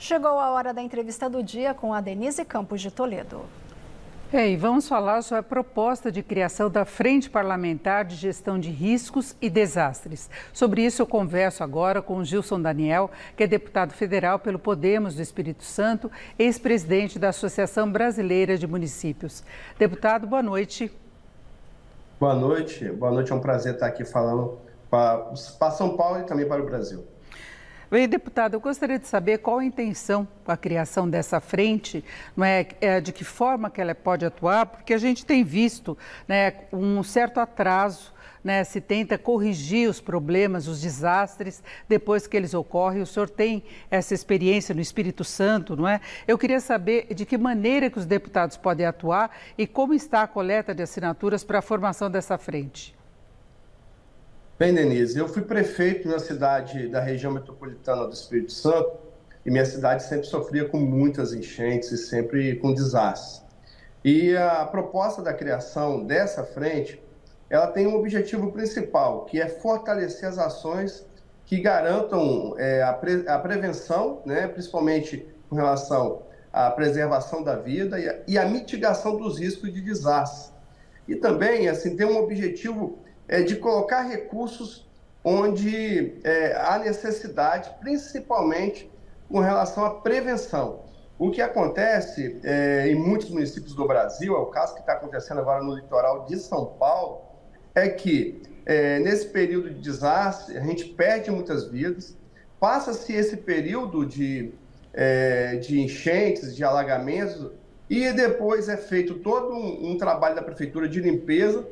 Chegou a hora da entrevista do dia com a Denise Campos de Toledo. É, e vamos falar sobre a proposta de criação da Frente Parlamentar de Gestão de Riscos e Desastres. Sobre isso, eu converso agora com o Gilson Daniel, que é deputado federal pelo Podemos do Espírito Santo, ex-presidente da Associação Brasileira de Municípios. Deputado, boa noite. Boa noite, boa noite. É um prazer estar aqui falando para, para São Paulo e também para o Brasil. Bem, deputado, eu gostaria de saber qual a intenção com a criação dessa frente, não é, é, de que forma que ela pode atuar, porque a gente tem visto né, um certo atraso né, se tenta corrigir os problemas, os desastres, depois que eles ocorrem. O senhor tem essa experiência no Espírito Santo, não é? Eu queria saber de que maneira que os deputados podem atuar e como está a coleta de assinaturas para a formação dessa frente. Bem, Denise, eu fui prefeito na cidade da região metropolitana do Espírito Santo e minha cidade sempre sofria com muitas enchentes e sempre com desastres. E a proposta da criação dessa frente, ela tem um objetivo principal, que é fortalecer as ações que garantam é, a, pre a, prevenção, né, principalmente com relação à preservação da vida e a, e a mitigação dos riscos de desastres. E também, assim, tem um objetivo é, de colocar recursos onde é, há necessidade, principalmente com relação à prevenção. O que acontece é, em muitos municípios do Brasil, é o caso que está acontecendo agora no litoral de São Paulo, é que é, nesse período de desastre a gente perde muitas vidas, passa-se esse período de, é, de enchentes, de alagamentos, e depois é feito todo um, um trabalho da prefeitura de limpeza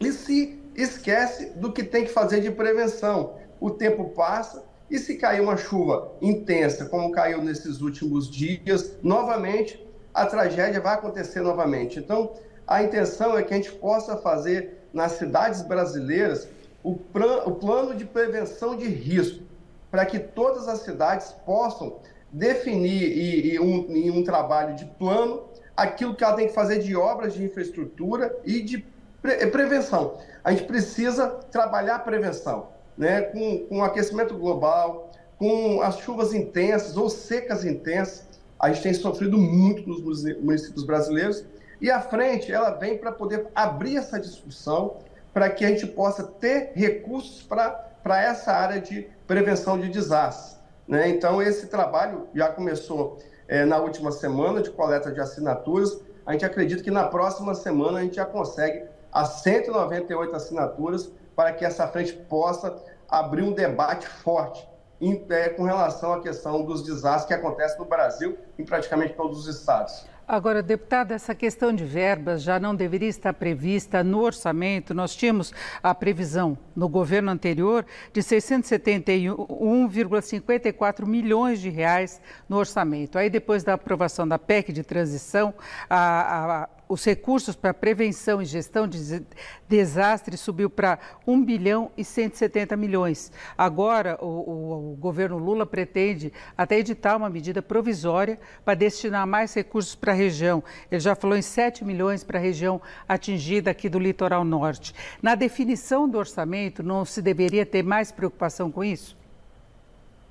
e se esquece do que tem que fazer de prevenção. O tempo passa e se cair uma chuva intensa, como caiu nesses últimos dias, novamente a tragédia vai acontecer novamente. Então, a intenção é que a gente possa fazer nas cidades brasileiras o, o plano de prevenção de risco, para que todas as cidades possam definir em um, em um trabalho de plano aquilo que ela tem que fazer de obras de infraestrutura e de pre prevenção a gente precisa trabalhar a prevenção, né? com, com o aquecimento global, com as chuvas intensas ou secas intensas. A gente tem sofrido muito nos municípios brasileiros e a frente ela vem para poder abrir essa discussão para que a gente possa ter recursos para essa área de prevenção de desastres. Né? Então, esse trabalho já começou é, na última semana de coleta de assinaturas. A gente acredita que na próxima semana a gente já consegue as 198 assinaturas para que essa frente possa abrir um debate forte em, é, com relação à questão dos desastres que acontecem no Brasil em praticamente todos os estados. Agora, deputada, essa questão de verbas já não deveria estar prevista no orçamento. Nós tínhamos a previsão no governo anterior de 671,54 milhões de reais no orçamento. Aí, depois da aprovação da PEC de transição, a, a os recursos para prevenção e gestão de desastres subiu para 1 bilhão e 170 milhões. Agora, o, o, o, governo Lula pretende até editar uma medida provisória para destinar mais recursos para a região. Ele já falou em 7 milhões para a região atingida aqui do litoral norte. Na definição do orçamento, não se deveria ter mais preocupação com isso?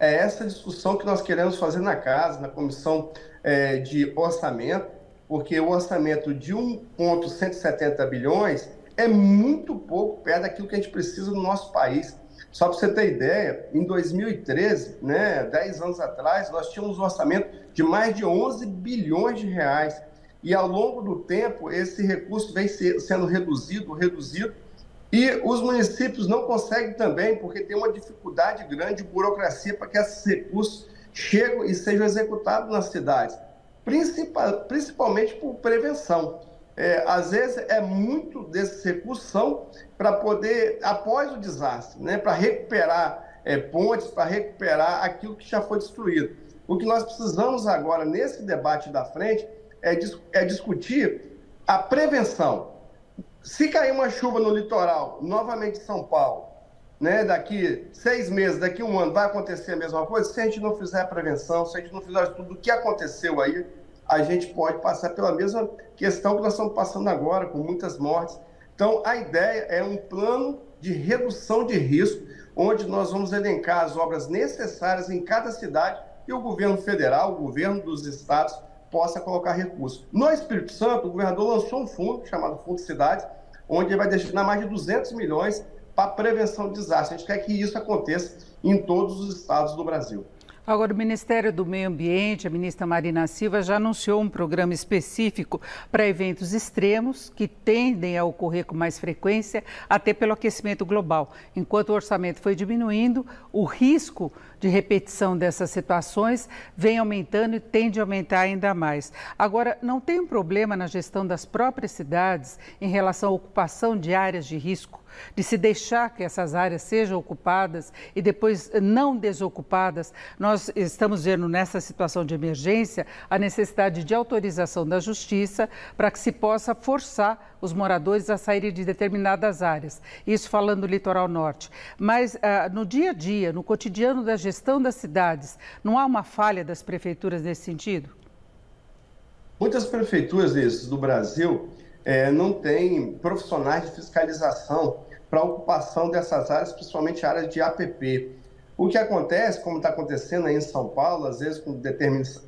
É essa discussão que nós queremos fazer na casa, na comissão é, de orçamento porque o orçamento de 1,170 bilhões é muito pouco perto daquilo que a gente precisa no nosso país. Só para você ter ideia, em 2013, né, 10 anos atrás, nós tínhamos um orçamento de mais de 11 bilhões de reais. E ao longo do tempo, esse recurso vem sendo reduzido, reduzido, e os municípios não conseguem também, porque tem uma dificuldade grande de burocracia para que esses recursos cheguem e sejam executados nas cidades principal, principalmente por prevenção. É, às vezes é muito desses recursos são para poder, após o desastre, né, para recuperar é, pontes, para recuperar aquilo que já foi destruído. O que nós precisamos agora, nesse debate da frente, é, é discutir a prevenção. Se cair uma chuva no litoral, novamente São Paulo, né, daqui seis meses, daqui um ano, vai acontecer a mesma coisa? Se a gente não fizer a prevenção, se a gente não fizer tudo o que aconteceu aí, a gente pode passar pela mesma questão que nós estamos passando agora, com muitas mortes. Então, a ideia é um plano de redução de risco, onde nós vamos elencar as obras necessárias em cada cidade e o governo federal, o governo dos estados, possa colocar recursos. No Espírito Santo, o governador lançou um fundo chamado Fundo Cidades, onde ele vai destinar mais de 200 milhões para prevenção de desastres. A gente quer que isso aconteça em todos os estados do Brasil. Agora, o Ministério do Meio Ambiente, a ministra Marina Silva, já anunciou um programa específico para eventos extremos que tendem a ocorrer com mais frequência, até pelo aquecimento global. Enquanto o orçamento foi diminuindo, o risco de repetição dessas situações vem aumentando e tende a aumentar ainda mais. Agora, não tem um problema na gestão das próprias cidades em relação à ocupação de áreas de risco? De se deixar que essas áreas sejam ocupadas e depois não desocupadas, nós estamos vendo nessa situação de emergência a necessidade de autorização da justiça para que se possa forçar os moradores a saírem de determinadas áreas. Isso falando do litoral norte. Mas ah, no dia a dia, no cotidiano da gestão das cidades, não há uma falha das prefeituras nesse sentido? Muitas prefeituras do Brasil é, não têm profissionais de fiscalização para ocupação dessas áreas, principalmente áreas de APP. O que acontece, como está acontecendo aí em São Paulo, às vezes com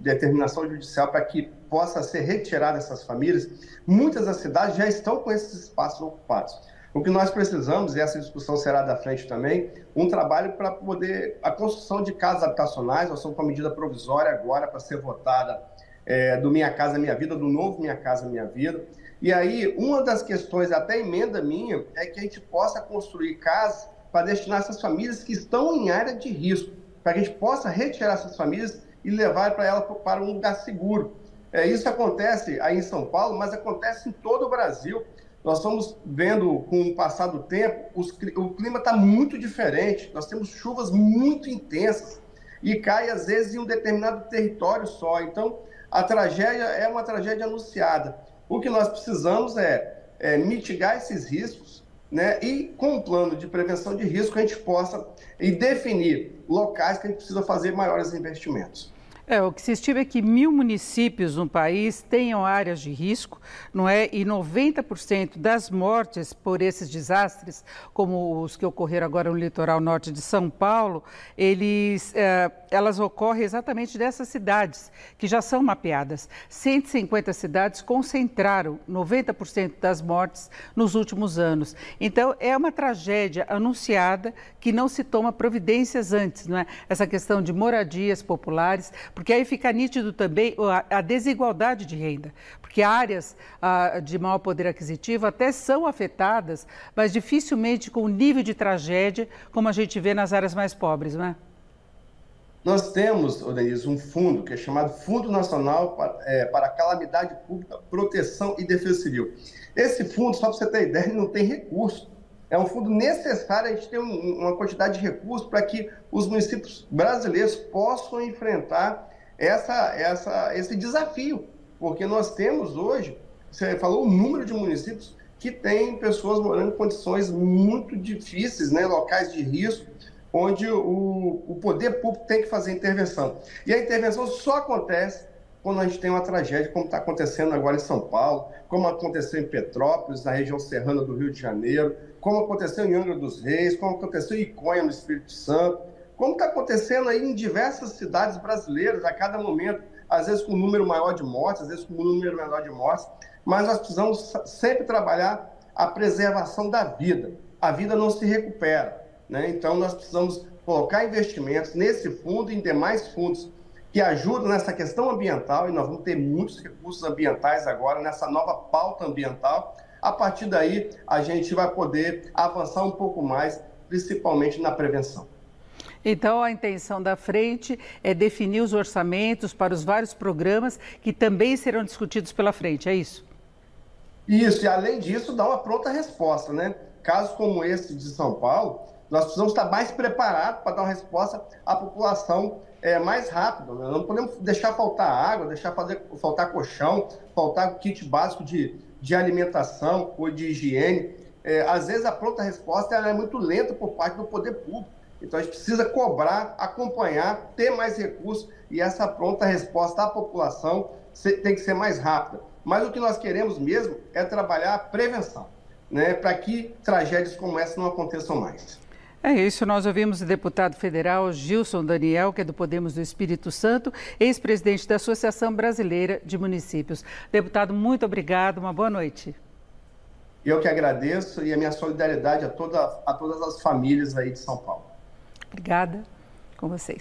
determinação judicial para que possa ser retirada essas famílias, muitas das cidades já estão com esses espaços ocupados. O que nós precisamos, e essa discussão será da frente também, um trabalho para poder. a construção de casas habitacionais, nós estamos com a medida provisória agora para ser votada é, do Minha Casa Minha Vida, do novo Minha Casa Minha Vida. E aí, uma das questões, até emenda minha, é que a gente possa construir casas para destinar essas famílias que estão em área de risco, para que a gente possa retirar essas famílias e levar para ela para um lugar seguro. É, isso acontece aí em São Paulo, mas acontece em todo o Brasil. Nós estamos vendo, com o passar do tempo, os, o clima está muito diferente. Nós temos chuvas muito intensas e cai, às vezes, em um determinado território só. Então, a tragédia é uma tragédia anunciada. O que nós precisamos é, é mitigar esses riscos, né? E com um plano de prevenção de risco a gente possa e definir locais que a gente precisa fazer maiores investimentos. É, o que se estima é que mil municípios no país tenham áreas de risco, não é? E 90% das mortes por esses desastres, como os que ocorreram agora no litoral norte de São Paulo, eles, é, elas ocorrem exatamente dessas cidades, que já são mapeadas. 150 cidades concentraram 90% das mortes nos últimos anos. Então, é uma tragédia anunciada que não se toma providências antes, não é? Essa questão de moradias populares porque aí fica nítido também a, desigualdade de renda, porque áreas ah, de maior poder aquisitivo até são afetadas, mas dificilmente com o nível de tragédia como a gente vê nas áreas mais pobres, não é? Nós temos, Denise, um fundo que é chamado Fundo Nacional para, é, para Calamidade Pública, Proteção e Defesa Civil. Esse fundo, só para você ter ideia, não tem recurso. É um fundo necessário, a gente ter um, uma quantidade de recursos para que os municípios brasileiros possam enfrentar essa, essa, esse desafio, porque nós temos hoje, você falou o número de municípios que tem pessoas morando em condições muito difíceis, né, locais de risco, onde o, o poder público tem que fazer intervenção. E a intervenção só acontece quando a gente tem uma tragédia, como está acontecendo agora em São Paulo, como aconteceu em Petrópolis, na região serrana do Rio de Janeiro, como aconteceu em Angra dos Reis, como aconteceu em Iconha, no Espírito Santo como está acontecendo aí em diversas cidades brasileiras a cada momento, às vezes com um número maior de mortes, às vezes com um número menor de mortes, mas nós precisamos sempre trabalhar a preservação da vida. A vida não se recupera, né? Então nós precisamos colocar investimentos nesse fundo e em demais fundos que ajudam nessa questão ambiental, e nós vamos ter muitos recursos ambientais agora nessa nova pauta ambiental. A partir daí, a gente vai poder avançar um pouco mais, principalmente na prevenção. Então, a intenção da frente é definir os orçamentos para os vários programas que também serão discutidos pela frente, é isso? Isso, e além disso, dá uma pronta resposta, né? Casos como esse de São Paulo, nós precisamos estar mais preparados para dar uma resposta à população é, mais rápido. Né? Não podemos deixar faltar água, deixar fazer, faltar colchão, faltar kit básico de, de alimentação ou de higiene. É, às vezes a pronta resposta é muito lenta por parte do poder público. Então a gente precisa cobrar, acompanhar, ter mais recursos e essa pronta resposta à população tem que ser mais rápida. Mas o que nós queremos mesmo é trabalhar a prevenção, né, para que tragédias como essa não aconteçam mais. É isso, nós ouvimos o deputado federal Gilson Daniel, que é do Podemos do Espírito Santo, ex-presidente da Associação Brasileira de Municípios. Deputado, muito obrigado, uma boa noite. Eu que agradeço e a minha solidariedade a, toda, a todas as famílias aí de São Paulo. Obrigada com vocês.